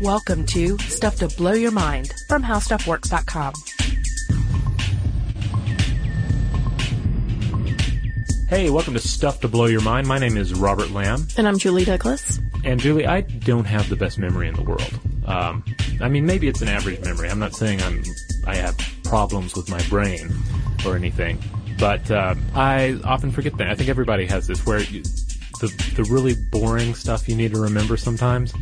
Welcome to Stuff to Blow Your Mind from HowStuffWorks.com. Hey, welcome to Stuff to Blow Your Mind. My name is Robert Lamb. And I'm Julie Douglas. And Julie, I don't have the best memory in the world. Um, I mean, maybe it's an average memory. I'm not saying I'm I have problems with my brain or anything, but uh, I often forget that. I think everybody has this where you, the the really boring stuff you need to remember sometimes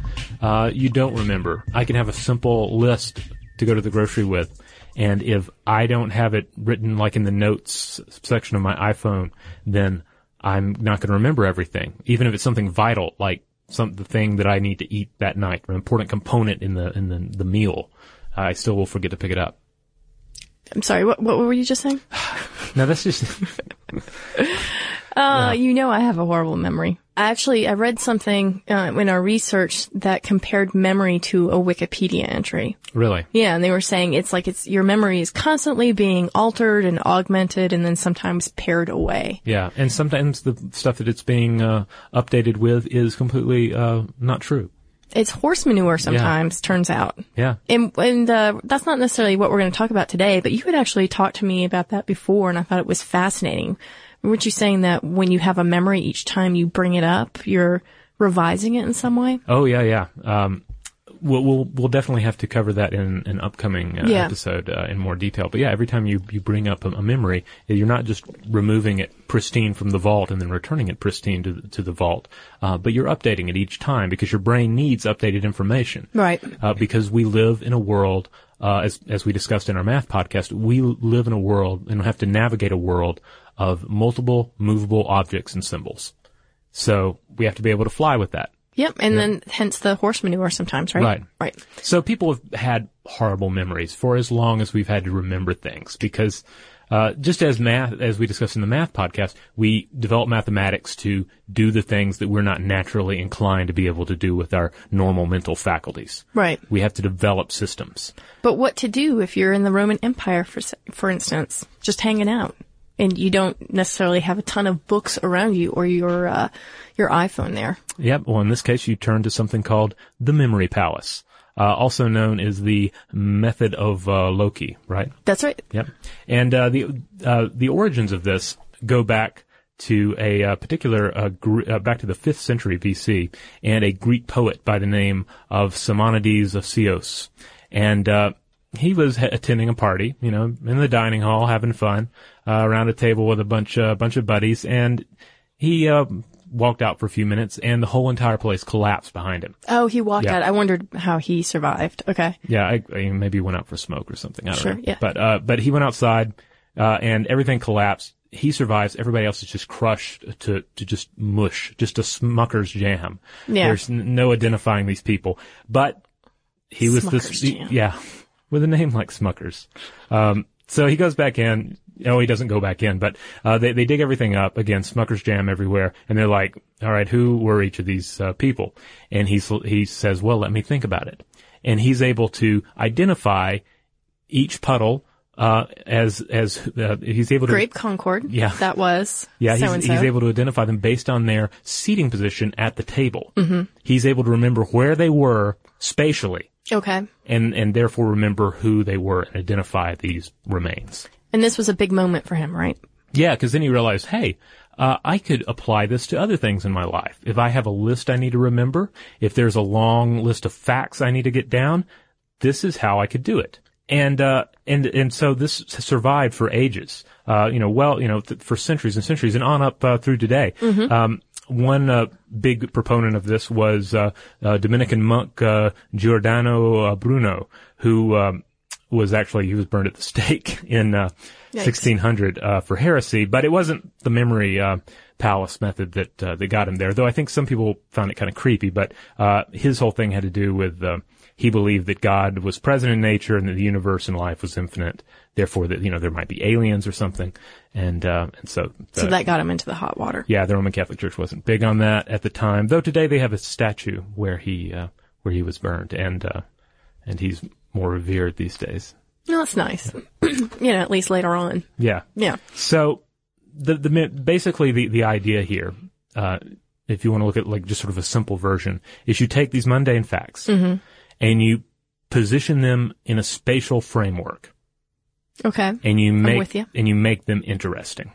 uh, you don't remember. I can have a simple list to go to the grocery with, and if I don't have it written like in the notes section of my iPhone, then I'm not going to remember everything, even if it's something vital like some the thing that I need to eat that night, an important component in the in the, the meal. I still will forget to pick it up. I'm sorry. What what were you just saying? now that's just. Uh, yeah. you know I have a horrible memory. I actually, I read something uh, in our research that compared memory to a Wikipedia entry. Really? Yeah, and they were saying it's like it's your memory is constantly being altered and augmented, and then sometimes pared away. Yeah, and sometimes the stuff that it's being uh, updated with is completely uh, not true. It's horse manure sometimes, yeah. turns out. Yeah. And, and uh, that's not necessarily what we're going to talk about today, but you had actually talked to me about that before, and I thought it was fascinating Weren't you saying that when you have a memory, each time you bring it up, you're revising it in some way? Oh yeah, yeah. Um, we'll, we'll, we'll definitely have to cover that in an upcoming uh, yeah. episode uh, in more detail. But yeah, every time you you bring up a, a, memory, you're not just removing it pristine from the vault and then returning it pristine to to the vault, uh, but you're updating it each time because your brain needs updated information. Right. Uh, because we live in a world. Uh, as as we discussed in our math podcast, we live in a world and have to navigate a world of multiple movable objects and symbols. So we have to be able to fly with that. Yep, and then hence the horse manure sometimes, right? Right. Right. So people have had horrible memories for as long as we've had to remember things because uh, just as math, as we discussed in the math podcast, we develop mathematics to do the things that we're not naturally inclined to be able to do with our normal mental faculties. Right. We have to develop systems. But what to do if you're in the Roman Empire, for for instance, just hanging out? And you don't necessarily have a ton of books around you or your uh, your iPhone there. Yep. Well, in this case, you turn to something called the Memory Palace, uh, also known as the method of uh, Loci. Right. That's right. Yep. And uh, the uh, the origins of this go back to a uh, particular uh, gr- uh, back to the fifth century BC, and a Greek poet by the name of Simonides of Ceos, and uh, he was attending a party, you know, in the dining hall, having fun, uh, around a table with a bunch, uh, bunch of buddies, and he, uh, walked out for a few minutes and the whole entire place collapsed behind him. Oh, he walked yeah. out. I wondered how he survived. Okay. Yeah, I, I maybe he went out for smoke or something. I don't sure, know. Yeah. But, uh, but he went outside, uh, and everything collapsed. He survives. Everybody else is just crushed to, to just mush, just a Smucker's jam. Yeah. There's no identifying these people. But he was Smucker's this, jam. yeah with a name like Smuckers. Um, so he goes back in. Oh, he doesn't go back in, but uh, they they dig everything up again. Smucker's jam everywhere, and they're like, "All right, who were each of these uh, people?" And he's he says, "Well, let me think about it." And he's able to identify each puddle uh, as as uh, he's able to grape concord. Yeah, that was. Yeah, he's, he's, he's, able to identify them based on their seating position at the table. Mm-hmm. He's able to remember where they were spatially Okay. And and therefore remember who they were and identify these remains. And this was a big moment for him, right? Yeah, because then he realized, hey, uh, I could apply this to other things in my life. If I have a list I need to remember, if there's a long list of facts I need to get down, this is how I could do it. And uh, and and so this survived for ages. Uh, you know, well, you know, th- for centuries and centuries, and on up uh, through today. Mm-hmm. Um, one uh, big proponent of this was uh, uh, Dominican monk uh, Giordano uh, Bruno, who um, was actually he was burned at the stake in 1600 uh, for heresy. But it wasn't the memory palace method that that got him there, though. I think some people found it kind of creepy. But his whole thing had to do with he believed that God was present in nature and that the universe and life was infinite. Therefore, that you know there might be aliens or something, and uh, and so the, so that got him into the hot water. Yeah, the Roman Catholic Church wasn't big on that at the time, though today they have a statue where he uh, where he was burned, and uh, and he's more revered these days. No, that's nice. you know, at least later on. Yeah. Yeah. So the the basically the the idea here. Uh, if you want to look at like just sort of a simple version, is you take these mundane facts mm-hmm and you position them in a spatial framework Okay. and you make with you. and you make them interesting.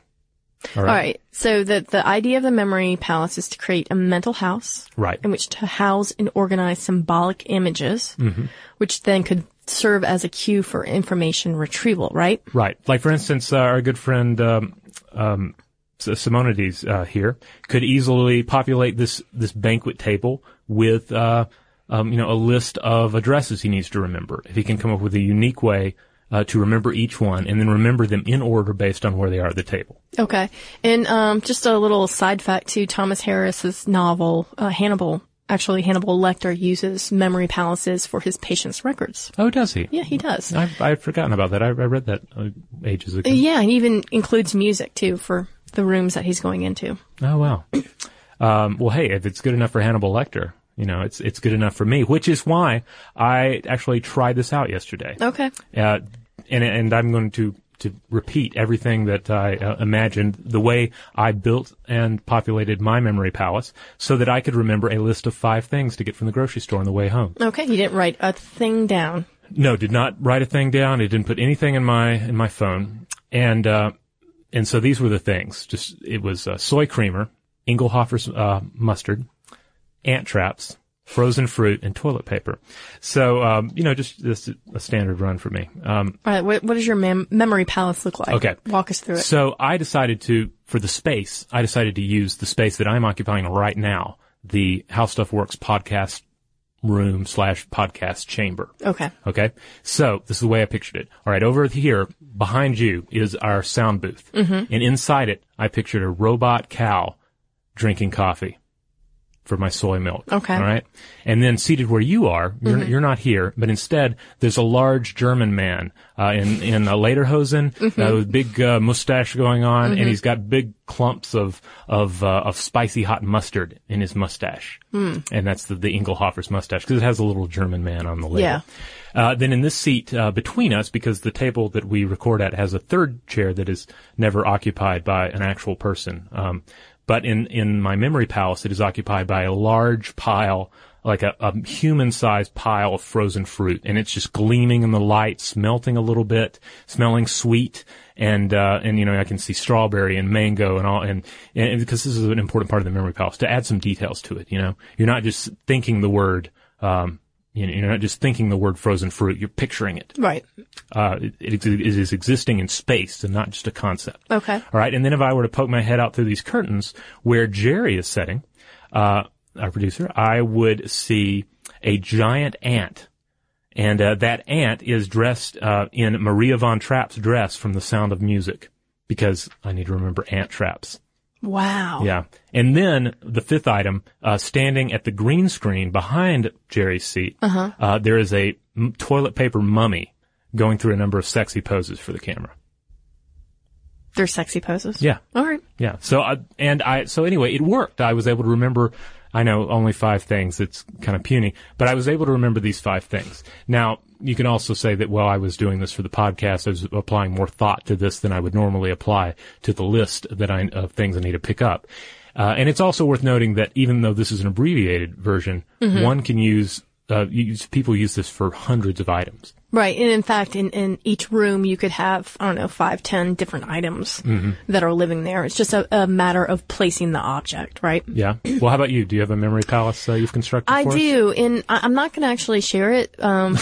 All All right. So the the idea of the memory palace is to create a mental house Right. in which to house and organize symbolic images, Mm-hmm. which then could serve as a cue for information retrieval, right? Right. Like for instance, uh, our good friend um, um, Simonides uh, here could easily populate this this banquet table with uh, um, you know a list of addresses he needs to remember. If he can come up with a unique way uh, to remember each one and then remember them in order based on where they are at the table. Okay. And um, just a little side fact too: Thomas Harris's novel uh, Hannibal. Actually, Hannibal Lecter uses memory palaces for his patients' records. Oh, does he? Yeah, he does. I've, I've forgotten about that. I, I read that uh, ages ago. Yeah, and even includes music too for the rooms that he's going into. Oh wow. Um, well, hey, if it's good enough for Hannibal Lecter, you know, it's it's good enough for me. Which is why I actually tried this out yesterday. Okay. Uh, and and I'm going to to repeat everything that I uh, imagined the way I built and populated my memory palace, so that I could remember a list of five things to get from the grocery store on the way home. Okay. You didn't write a thing down. No, did not write a thing down. It didn't put anything in my in my phone, and uh, and so these were the things. Just it was uh, soy creamer, Inglehoffer's uh, mustard, ant traps, frozen fruit, and toilet paper. So um, you know, just just a standard run for me. Um, All right. What, what does your mem- memory palace look like? Okay. Walk us through it. so I decided to for the space. I decided to use the space that I'm occupying right now, the How Stuff Works podcast room slash podcast chamber. Okay. Okay. So this is the way I pictured it. All right. Over here behind you is our sound booth. And inside it, I pictured a robot cow drinking coffee for my soy milk. Okay. All right. And then seated where you are, you're, you're not here, but instead there's a large German man, uh, in, in a lederhosen, uh, with big, uh, mustache going on, and he's got big clumps of, of, uh, of spicy hot mustard in his mustache. And that's the, the Inglehoffer's mustache, because it has a little German man on the label. Yeah. Uh, then in this seat uh, between us, because the table that we record at has a third chair that is never occupied by an actual person. Um, but in in my memory palace, it is occupied by a large pile, like a, a human-sized pile of frozen fruit, and it's just gleaming in the light, smelting a little bit, smelling sweet, and uh, and you know I can see strawberry and mango and all, and, and because this is an important part of the memory palace to add some details to it. You know, you're not just thinking the word. Um, you know, you're not just thinking the word frozen fruit, you're picturing it. Right. Uh, it, it, is existing in space and not just a concept. Okay. All right. And then if I were to poke my head out through these curtains where Jerry is sitting, uh, our producer, I would see a giant ant. And, uh, that ant is dressed, uh, in Maria von Trapp's dress from The Sound of Music because I need to remember ant traps. Wow. Yeah. And then the fifth item, uh, standing at the green screen behind Jerry's seat, uh there is a m- toilet paper mummy going through a number of sexy poses for the camera. They're sexy poses. Yeah. All right. Yeah. So, uh, and I, so anyway, it worked. I was able to remember, I know only five things. It's kind of puny, but I was able to remember these five things. Now, you can also say that, well, I was doing this for the podcast. I was applying more thought to this than I would normally apply to the list that I, of things I need to pick up. Uh, and it's also worth noting that even though this is an abbreviated version, one can use, uh, use, people use this for hundreds of items. Right. And in fact, in, in each room, you could have, I don't know, five, ten different items Mm-hmm. that are living there. It's just a, a matter of placing the object, right? Yeah. Well, how about you? Do you have a memory palace uh, you've constructed I for us? do, and I- I'm not going to actually share it um,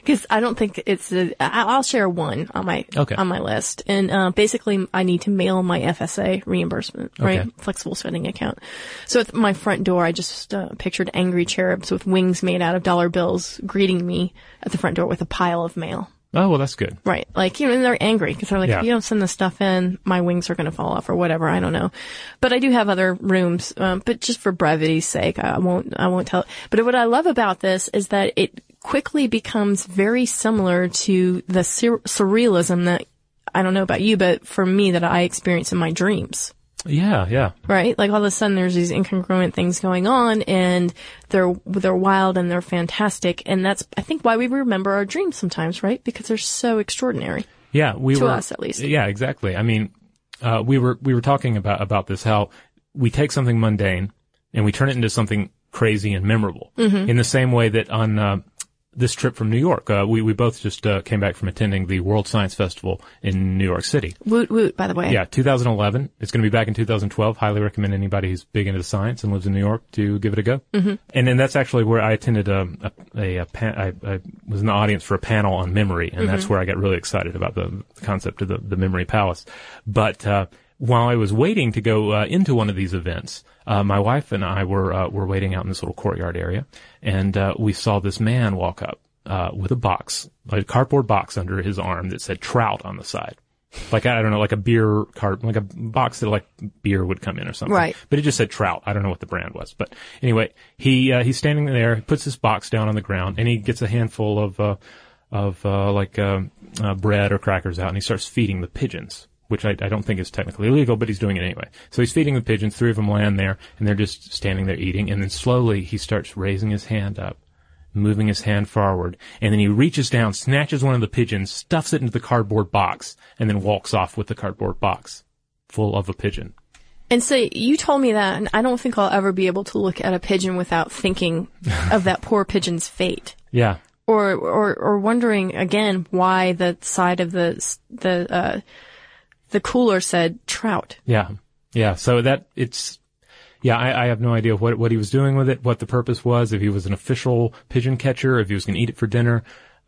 because I don't think it's. I- I'll share one on my Okay. on my list, and uh, basically, I need to mail my FSA reimbursement, right? Okay. Flexible spending account. So at my front door, I just uh, pictured angry cherubs with wings made out of dollar bills greeting me at the front door with a pile of mail. Oh, well, that's good. Right. Like, you know, and they're angry because they're like, Yeah. if you don't send this stuff in, my wings are going to fall off or whatever. I don't know. But I do have other rooms. Um, but just for brevity's sake, I won't, I won't tell. But what I love about this is that it quickly becomes very similar to the sur- surrealism that I don't know about you, but for me that I experience in my dreams. Yeah, yeah. Right? Like all of a sudden there's these incongruent things going on and they're, they're wild and they're fantastic. And that's, I think why we remember our dreams sometimes, right? Because they're so extraordinary. Yeah, we To were us, at least. Yeah, exactly. I mean, uh, we were we were talking about about this how we take something mundane and we turn it into something crazy and memorable. In the same way that on uh, this trip from New York, uh, we we both just uh, came back from attending the World Science Festival in New York City. Woot woot, by the way. Yeah, 2011. It's going to be back in 2012. Highly recommend anybody who's big into science and lives in New York to give it a go. Mm-hmm. And then that's actually where I attended a, a, a, a pan- I, I was in the audience for a panel on memory, and that's where I got really excited about the concept of the, the memory palace. But uh, while I was waiting to go uh, into one of these events, uh, my wife and I were uh, were waiting out in this little courtyard area, and uh, we saw this man walk up uh, with a box, a cardboard box under his arm that said "trout" on the side. Like I don't know, like a beer cart, like a box that like beer would come in or something. Right. But it just said trout. I don't know what the brand was, but anyway, he uh, he's standing there, puts his box down on the ground, and he gets a handful of uh, of uh, like uh, uh, bread or crackers out, and he starts feeding the pigeons. Which I, I don't think is technically illegal, but he's doing it anyway. So he's feeding the pigeons. Three of them land there, and they're just standing there eating. And then slowly he starts raising his hand up, moving his hand forward, and then he reaches down, snatches one of the pigeons, stuffs it into the cardboard box, and then walks off with the cardboard box full of a pigeon. And so you told me that, and I don't think I'll ever be able to look at a pigeon without thinking of that poor pigeon's fate. Yeah, Or, or, or wondering again why the side of the, the, uh, the cooler said trout. yeah, yeah. So that it's. Yeah, I, I have no idea what what he was doing with it, what the purpose was, if he was an official pigeon catcher, if he was going to eat it for dinner.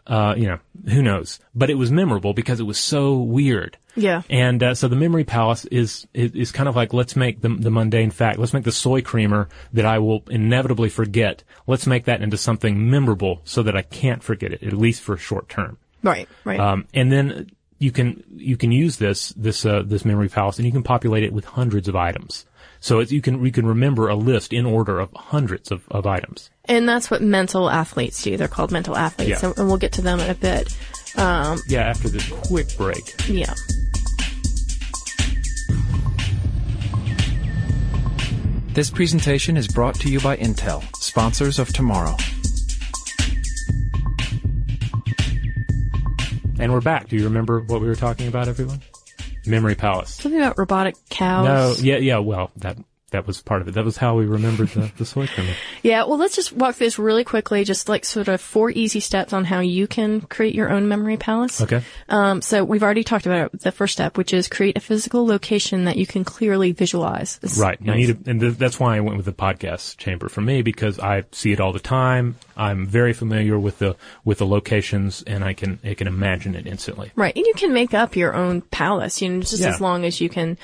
Uh, you know, who knows? But it was memorable because it was so weird. Yeah. And uh, so the memory palace is, is is kind of like let's make the the mundane fact. Let's make the soy creamer that I will inevitably forget. Let's make that into something memorable so that I can't forget it at least for a short term. Right, right. Um, and then you can you can use this this uh, this memory palace and you can populate it with hundreds of items. So it's, you can you can remember a list in order of hundreds of, of items. and that's what mental athletes do. They're called mental athletes, Yeah. and, and we'll get to them in a bit. Um, Yeah. After this quick break. yeah. This presentation is brought to you by Intel, sponsors of tomorrow. And we're back. Do you remember what we were talking about, everyone? Memory Palace. Something about robotic cows. No, yeah, yeah. Well, that that was part of it. That was how we remembered the, the soy creamer. Yeah, well, let's just walk through this really quickly, just like sort of four easy steps on how you can create your own memory palace. Okay. Um, so we've already talked about the first step, which is create a physical location that you can clearly visualize. Is Right. Nice. need, a, and th- that's why I went with the podcast chamber for me because I see it all the time. I'm very familiar with the with the locations, and I can I can imagine it instantly. Right. And you can make up your own palace, you know, just Yeah. as long as you can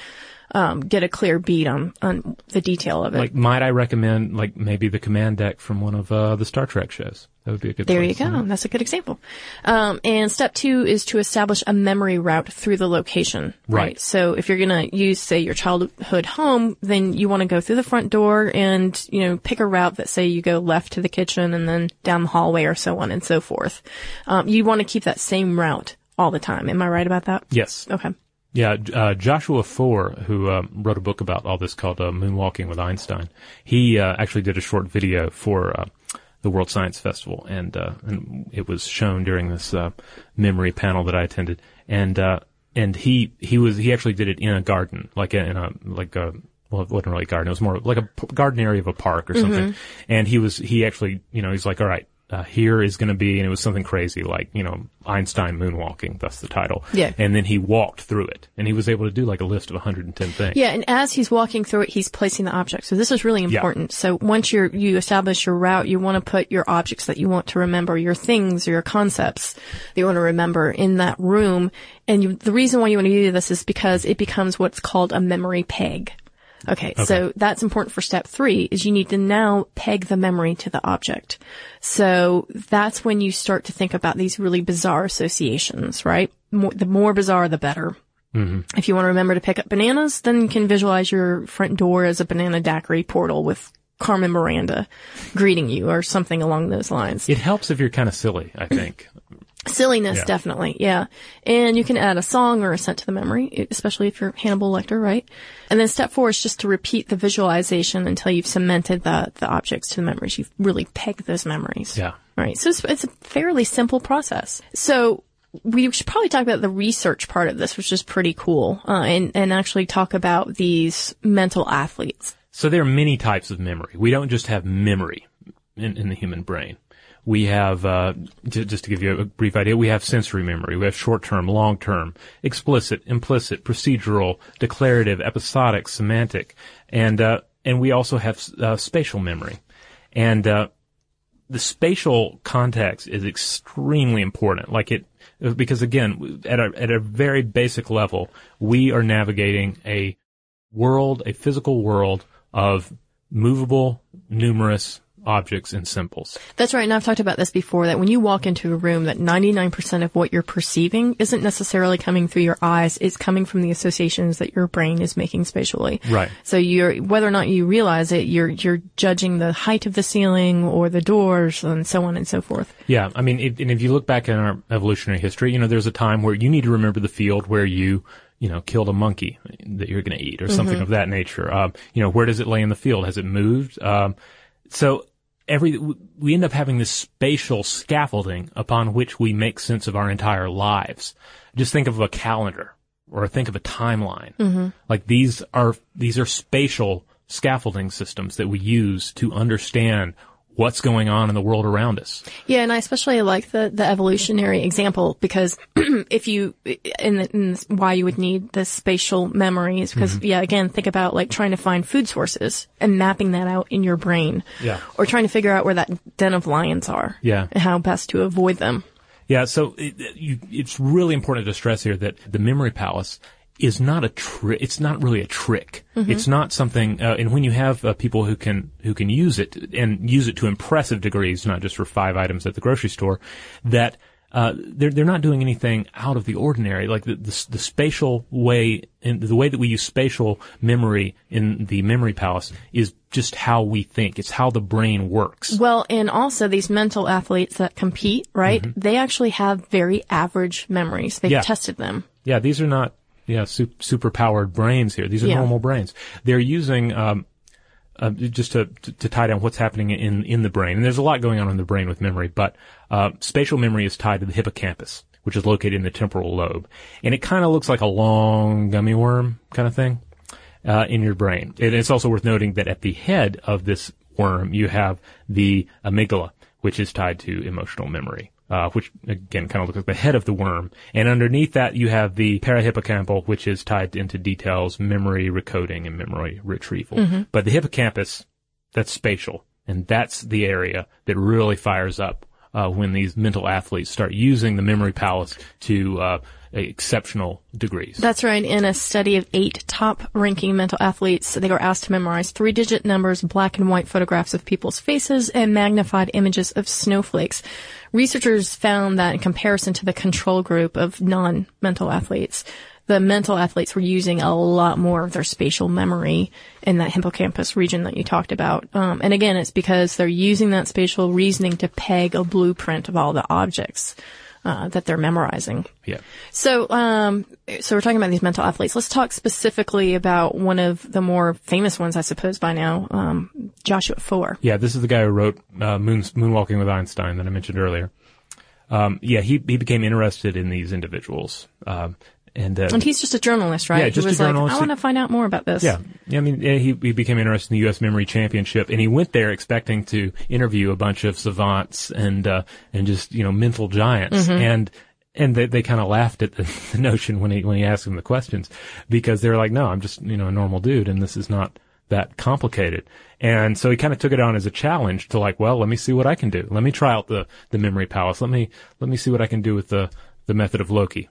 um, get a clear beat on, on the detail of it. Like, might I recommend like maybe the command deck from one of uh, the Star Trek shows? That would be a good. there you place. go. That's a good example. Um, and step two is to establish a memory route through the location. Right. So if you're going to use, say, your childhood home, then you want to go through the front door and, you know, pick a route that say you go left to the kitchen and then down the hallway or so on and so forth. Um, you want to keep that same route all the time. Am I right about that? Yes. Okay. Yeah, uh, Joshua Foer, who um, wrote a book about all this called uh, Moonwalking with Einstein, he uh, actually did a short video for uh, the World Science Festival, and uh, and it was shown during this uh, memory panel that I attended, and uh, and he he was he actually did it in a garden, like in a like a well, it wasn't really a garden. It was more like a p- garden area of a park or something. And he was, he actually, you know, he's like, all right, uh, here is going to be, and it was something crazy like, you know, Einstein moonwalking. That's the title. Yeah. And then he walked through it and he was able to do like a list of 110 things. Yeah, and as he's walking through it, he's placing the objects. So this is really important. So once you're, you establish your route, you want to put your objects that you want to remember, your things or your concepts that you want to remember in that room. And you, the reason why you want to do this is because it becomes what's called a memory peg. Okay, so that's important for step three is you need to now peg the memory to the object. So that's when you start to think about these really bizarre associations, right? More, the more bizarre, the better. Mm-hmm. If you want to remember to pick up bananas, then you can visualize your front door as a banana daiquiri portal with Carmen Miranda greeting you or something along those lines. It helps if you're kind of silly, I think. Silliness, Yeah. definitely, yeah. And you can add a song or a scent to the memory, especially if you're Hannibal Lecter, right? And then step four is just to repeat the visualization until you've cemented the, the objects to the memories. You've really pegged those memories. Yeah. Right. So it's, it's a fairly simple process. So we should probably talk about the research part of this, which is pretty cool, uh, and, and actually talk about these mental athletes. So there are many types of memory. We don't just have memory in, in the human brain. We have, uh, just to give you a brief idea, we have sensory memory. We have short-term, long-term, explicit, implicit, procedural, declarative, episodic, semantic, and uh, and we also have uh, spatial memory. And uh, the spatial context is extremely important. Like it, because again, at a at a very basic level, we are navigating a world, a physical world of movable, numerous objects and symbols. That's right. And I've talked about this before that when you walk into a room that 99% of what you're perceiving isn't necessarily coming through your eyes. It's coming from the associations that your brain is making spatially. Right. So you're, whether or not you realize it, you're, you're judging the height of the ceiling or the doors and so on and so forth. Yeah, I mean, if, and if you look back in our evolutionary history, you know, there's a time where you need to remember the field where you, you know, killed a monkey that you're going to eat or something of that nature. Um, you know, where does it lay in the field? Has it moved? Um, so every we end up having this spatial scaffolding upon which we make sense of our entire lives. Just think of a calendar or think of a timeline. Mm-hmm. Like these are these are spatial scaffolding systems that we use to understand what's going on in the world around us. Yeah, and I especially like the, the evolutionary example because if you, in, the, in this- why you would need the spatial memories, because mm-hmm. yeah, again, think about like trying to find food sources and mapping that out in your brain. Yeah. Or trying to figure out where that den of lions are. Yeah. And how best to avoid them. Yeah, so it, you, it's really important to stress here that the memory palace is not a trick. It's not really a trick. It's not something. Uh, and when you have uh, people who can who can use it and use it to impressive degrees, not just for five items at the grocery store, that uh, they're they're not doing anything out of the ordinary. Like the the, the spatial way and the way that we use spatial memory in the memory palace is just how we think. It's how the brain works. Well, and also these mental athletes that compete, right? They actually have very average memories. They've Yeah. tested them. Yeah, these are not yeah su- super powered brains here. These are Yeah. normal brains. They're using um, uh, just to, to to tie down what's happening in in the brain. And there's a lot going on in the brain with memory, but uh, spatial memory is tied to the hippocampus, which is located in the temporal lobe, and it kind of looks like a long gummy worm kind of thing uh, in your brain. And it's also worth noting that at the head of this worm, you have the amygdala, which is tied to emotional memory. Uh, which again kind of looks like the head of the worm, and underneath that you have the parahippocampal, which is tied into details, memory recoding and memory retrieval. But the hippocampus, that's spatial, and that's the area that really fires up uh, when these mental athletes start using the memory palace to uh, exceptional degrees. That's right. In a study of eight top ranking mental athletes, they were asked to memorize three digit numbers, black and white photographs of people's faces, and magnified images of snowflakes. Researchers found that in comparison to the control group of non-mental athletes, the mental athletes were using a lot more of their spatial memory in that hippocampus region that you talked about. Um, and again, it's because they're using that spatial reasoning to peg a blueprint of all the objects uh, that they're memorizing. yeah. So, um, so we're talking about these mental athletes. Let's talk specifically about one of the more famous ones, I suppose, by now, um, Joshua Foer. Yeah, this is the guy who wrote uh, Moon, Moonwalking with Einstein that I mentioned earlier. Um, yeah, he he became interested in these individuals, um, and, uh, And he's just a journalist, right? Yeah, just he a was journalist. like, I want to find out more about this. yeah, yeah. I mean, he he became interested in the U.S. Memory Championship, and he went there expecting to interview a bunch of savants and uh, and just you know mental giants, and and they they kind of laughed at the, the notion when he when he asked them the questions because they were like, no, I'm just you know a normal dude, and this is not that complicated. And so he kind of took it on as a challenge to like, well, let me see what I can do. Let me try out the, the memory palace. Let me, let me see what I can do with the, the method of Loci.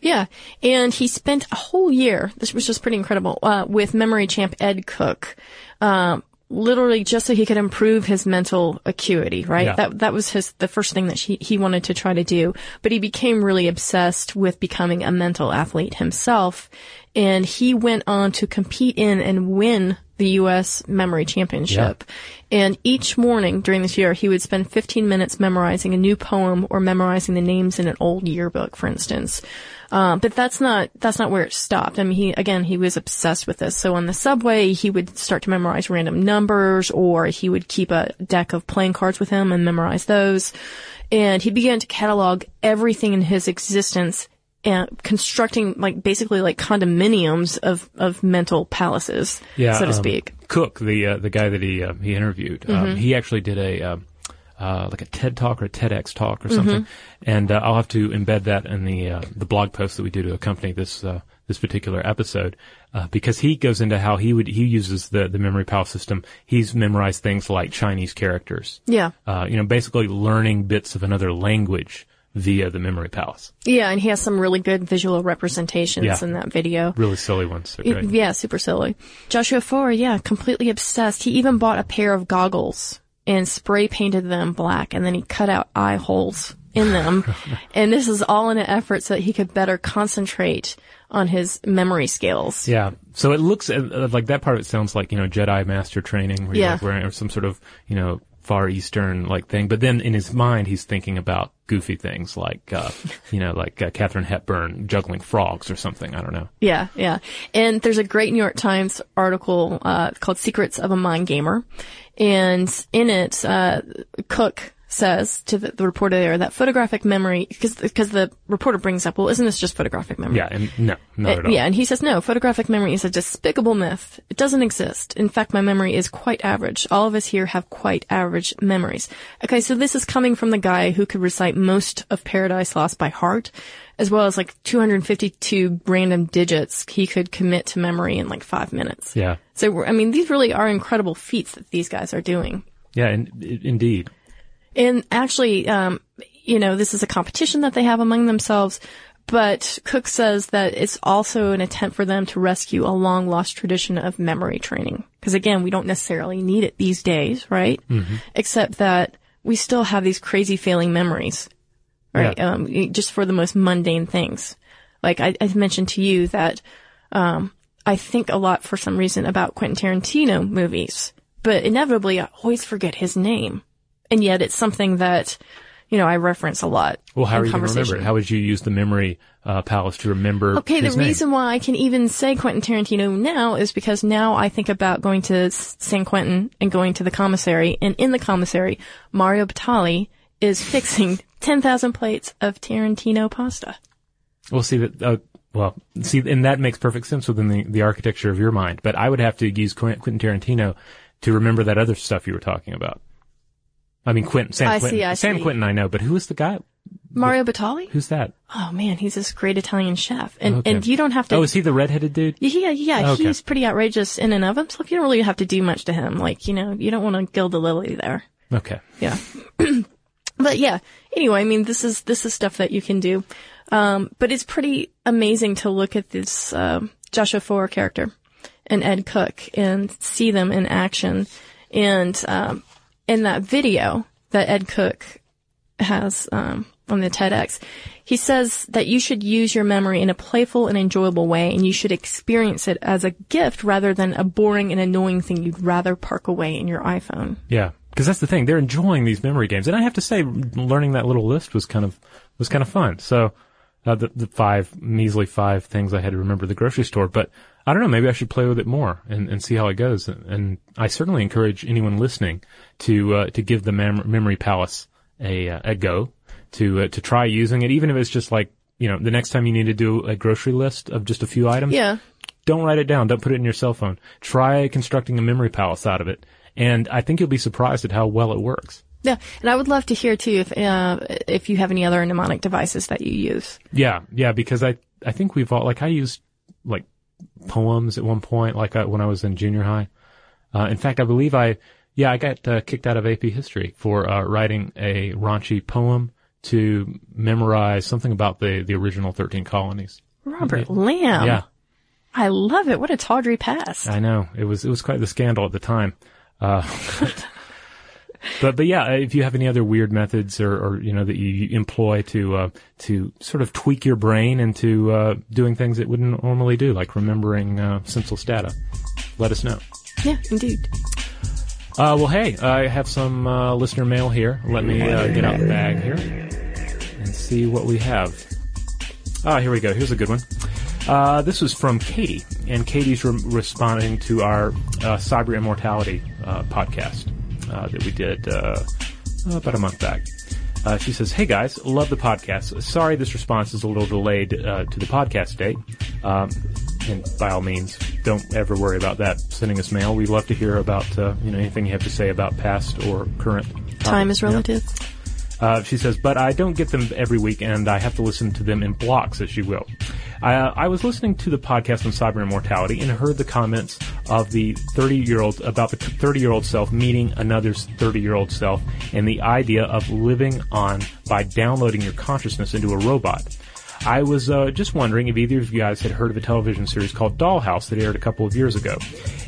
Yeah. And he spent a whole year, this was just pretty incredible, uh, with memory champ Ed Cook, um, literally just so he could improve his mental acuity, right? Yeah. That, that was his, the first thing that he, he wanted to try to do. But he became really obsessed with becoming a mental athlete himself. And he went on to compete in and win the U.S. Memory Championship. And each morning during this year, he would spend 15 minutes memorizing a new poem or memorizing the names in an old yearbook, for instance. Um, but that's not that's not where it stopped. I mean, he again he was obsessed with this. So on the subway, he would start to memorize random numbers, or he would keep a deck of playing cards with him and memorize those. And he began to catalog everything in his existence constructing like basically like condominiums of of mental palaces, so to um, speak. Cook, the uh, the guy that he uh, he interviewed, um, he actually did a um, uh, like a TED talk or a TEDx talk or something, and uh, I'll have to embed that in the uh, the blog post that we do to accompany this uh, this particular episode uh, because he goes into how he would he uses the the memory pal system. He's memorized things like Chinese characters, Yeah. uh, you know, basically learning bits of another language via the memory palace. Yeah, and he has some really good visual representations Yeah. in that video. Really silly ones. Yeah, super silly. Joshua Foer, yeah, completely obsessed. He even bought a pair of goggles and spray painted them black and then he cut out eye holes in them. and this is all in an effort so that he could better concentrate on his memory skills. Yeah. So it looks uh, like that part of it sounds like, you know, Jedi master training where you're Yeah. like wearing or some sort of, you know, far eastern like thing. But then in his mind, he's thinking about goofy things like, uh, you know, like uh, Katharine Hepburn juggling frogs or something. I don't know. Yeah, yeah. And there's a great New York Times article uh, called "Secrets of a Mind Gamer," and in it, uh, Cook says to the, the reporter there that photographic memory, because because the reporter brings up, well, isn't this just photographic memory? Yeah. And no, not Uh, at all. Yeah, and he says, no, photographic memory is a despicable myth. It doesn't exist. In fact, my memory is quite average. All of us here have quite average memories. Okay, so this is coming from the guy who could recite most of Paradise Lost by heart, as well as like 252 random digits he could commit to memory in like five minutes. Yeah. So, I mean, these really are incredible feats that these guys are doing. Yeah. In, i- indeed. And actually, um, you know, this is a competition that they have among themselves. But Cook says that it's also an attempt for them to rescue a long lost tradition of memory training. Because again, we don't necessarily need it these days, right? Except that we still have these crazy failing memories, right? Yeah. Um, just for the most mundane things. Like I, I mentioned to you that, um, I think a lot for some reason about Quentin Tarantino movies, but inevitably I always forget his name. And yet it's something that, you know, I reference a lot. Well, how are you going to remember it? How would you use the memory uh, palace to remember? Okay, the name? reason why I can even say Quentin Tarantino now is because now I think about going to San Quentin and going to the commissary, and in the commissary, Mario Batali is fixing 10,000 plates of Tarantino pasta. Well, see that. Uh, well, see, and that makes perfect sense within the, the architecture of your mind. But I would have to use Quentin Tarantino to remember that other stuff you were talking about. I mean, Quentin, Sam I Quentin, see, I Sam see. Quentin, I know, but who is the guy? Mario Batali? Who's that? Oh man, he's this great Italian chef. And, Okay. and you don't have to. Oh, is he the redheaded dude? Yeah, yeah, Okay. he's pretty outrageous in and of himself. You don't really have to do much to him. Like, you know, you don't want to gild the lily there. Okay. Yeah. but yeah, anyway, I mean, this is, this is stuff that you can do. Um, but it's pretty amazing to look at this, um, Joshua Foer character and Ed Cook and see them in action. And, um, in that video that Ed Cook has, um, on the TEDx, he says that you should use your memory in a playful and enjoyable way and you should experience it as a gift rather than a boring and annoying thing you'd rather park away in your iPhone. Yeah. Because that's the thing. They're enjoying these memory games. And I have to say, learning that little list was kind of, was kind of fun. So, uh, the, the five, measly five things I had to remember at the grocery store. But I don't know, maybe I should play with it more and, and see how it goes. And, I certainly encourage anyone listening to, uh, to give the mem- memory palace a, uh, a go, to, uh, to try using it, even if it's just like, you know, the next time you need to do a grocery list of just a few items Yeah. don't write it down. Don't put it in your cell phone. Try constructing a memory palace out of it. And I think you'll be surprised at how well it works. Yeah, and I would love to hear too if uh, if you have any other mnemonic devices that you use. Yeah, yeah, because I, I think we've all, like I used like poems at one point, like I, when I was in junior high. Uh, in fact, I believe I, yeah, I got uh, kicked out of AP history for uh, writing a raunchy poem to memorize something about the, the original 13 colonies. Robert Lamb. Yeah, I love it. What a tawdry past. I know. It was, it was quite the scandal at the time. Uh, but, but yeah, if you have any other weird methods or, or you know, that you employ to, uh, to sort of tweak your brain into, uh, doing things it wouldn't normally do, like remembering, uh, senseless data, let us know. Yeah, indeed. Uh, well, hey, I have some, uh, listener mail here. Let me, uh, get out the bag here and see what we have. Ah, here we go. Here's a good one. Uh, this was from Katie, and Katie's re- responding to our uh, cyber immortality uh, podcast uh, that we did uh, about a month back. Uh, she says, "Hey guys, love the podcast. Sorry, this response is a little delayed uh, to the podcast date. Um, and by all means, don't ever worry about that sending us mail. We'd love to hear about uh, you know anything you have to say about past or current. Time topics. is Yeah. relative. Uh, she says, but I don't get them every week, and I have to listen to them in blocks, as you will. I, uh, I was listening to the podcast on cyber immortality and heard the comments of the 30 year old about the 30 year old self meeting another 30 year old self and the idea of living on by downloading your consciousness into a robot. I was uh, just wondering if either of you guys had heard of a television series called Dollhouse that aired a couple of years ago.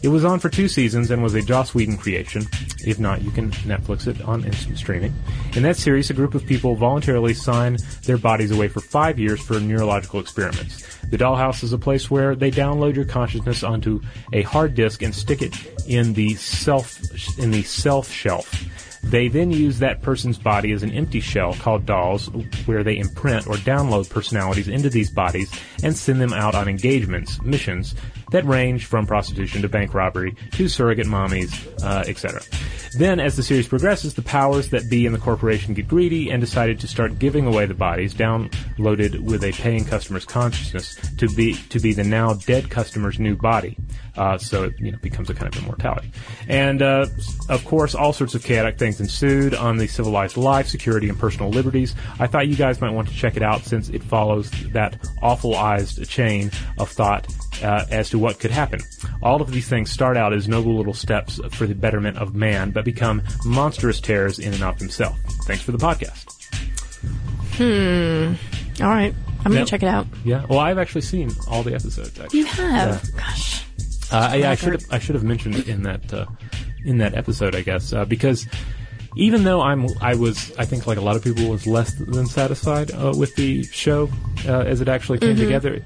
It was on for two seasons and was a Joss Whedon creation. If not, you can Netflix it on instant streaming. In that series, a group of people voluntarily sign their bodies away for five years for neurological experiments. The Dollhouse is a place where they download your consciousness onto a hard disk and stick it in the self in the self shelf. They then use that person's body as an empty shell called dolls, where they imprint or download personalities into these bodies and send them out on engagements, missions that range from prostitution to bank robbery to surrogate mommies, uh, etc. Then, as the series progresses, the powers that be in the corporation get greedy and decided to start giving away the bodies downloaded with a paying customer's consciousness to be to be the now dead customer's new body. Uh, so it you know becomes a kind of immortality. And uh, of course, all sorts of chaotic things ensued on the civilized life, security, and personal liberties. I thought you guys might want to check it out since it follows that awfulized chain of thought uh, as to what could happen. All of these things start out as noble little steps for the betterment of man, but become monstrous terrors in and of themselves. Thanks for the podcast. Hmm. All right. I'm going to check it out. Yeah. Well, I've actually seen all the episodes. Actually. You have. Gosh. Uh, I, I should have I should have mentioned in that uh, in that episode, I guess, uh, because even though I'm I was I think like a lot of people was less than satisfied uh, with the show uh, as it actually came together.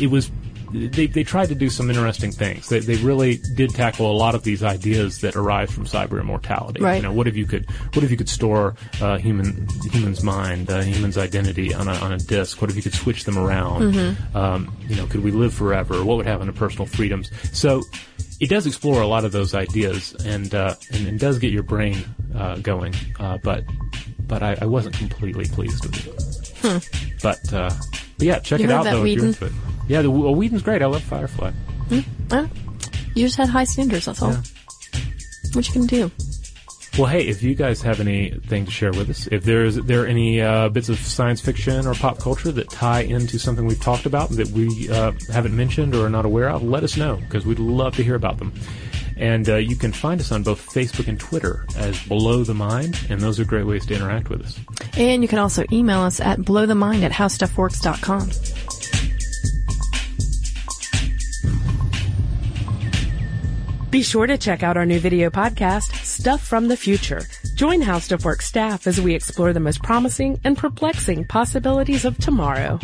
It was they they tried to do some interesting things. They they really did tackle a lot of these ideas that arise from cyber immortality. Right. You know, what if you could what if you could store uh, human human's mind, uh, human's identity on a on a disk? What if you could switch them around? Um, you know, could we live forever? What would happen to personal freedoms? So it does explore a lot of those ideas and uh, and, and does get your brain uh, going. Uh, but but I, I wasn't completely pleased with it. But, uh, but yeah, check You it out though. if you're into it. Yeah, the well, Whedon's great. I love Firefly. Uh, you just had high standards, that's all. Yeah. What you can do? Well, hey, if you guys have anything to share with us, if there's there are any uh, bits of science fiction or pop culture that tie into something we've talked about that we uh, haven't mentioned or are not aware of, let us know because we'd love to hear about them. And uh, you can find us on both Facebook and Twitter as Blow the Mind, and those are great ways to interact with us. And you can also email us at blowthemind at howstuffworks.com. Be sure to check out our new video podcast, Stuff from the Future. Join HowStuffWorks staff as we explore the most promising and perplexing possibilities of tomorrow.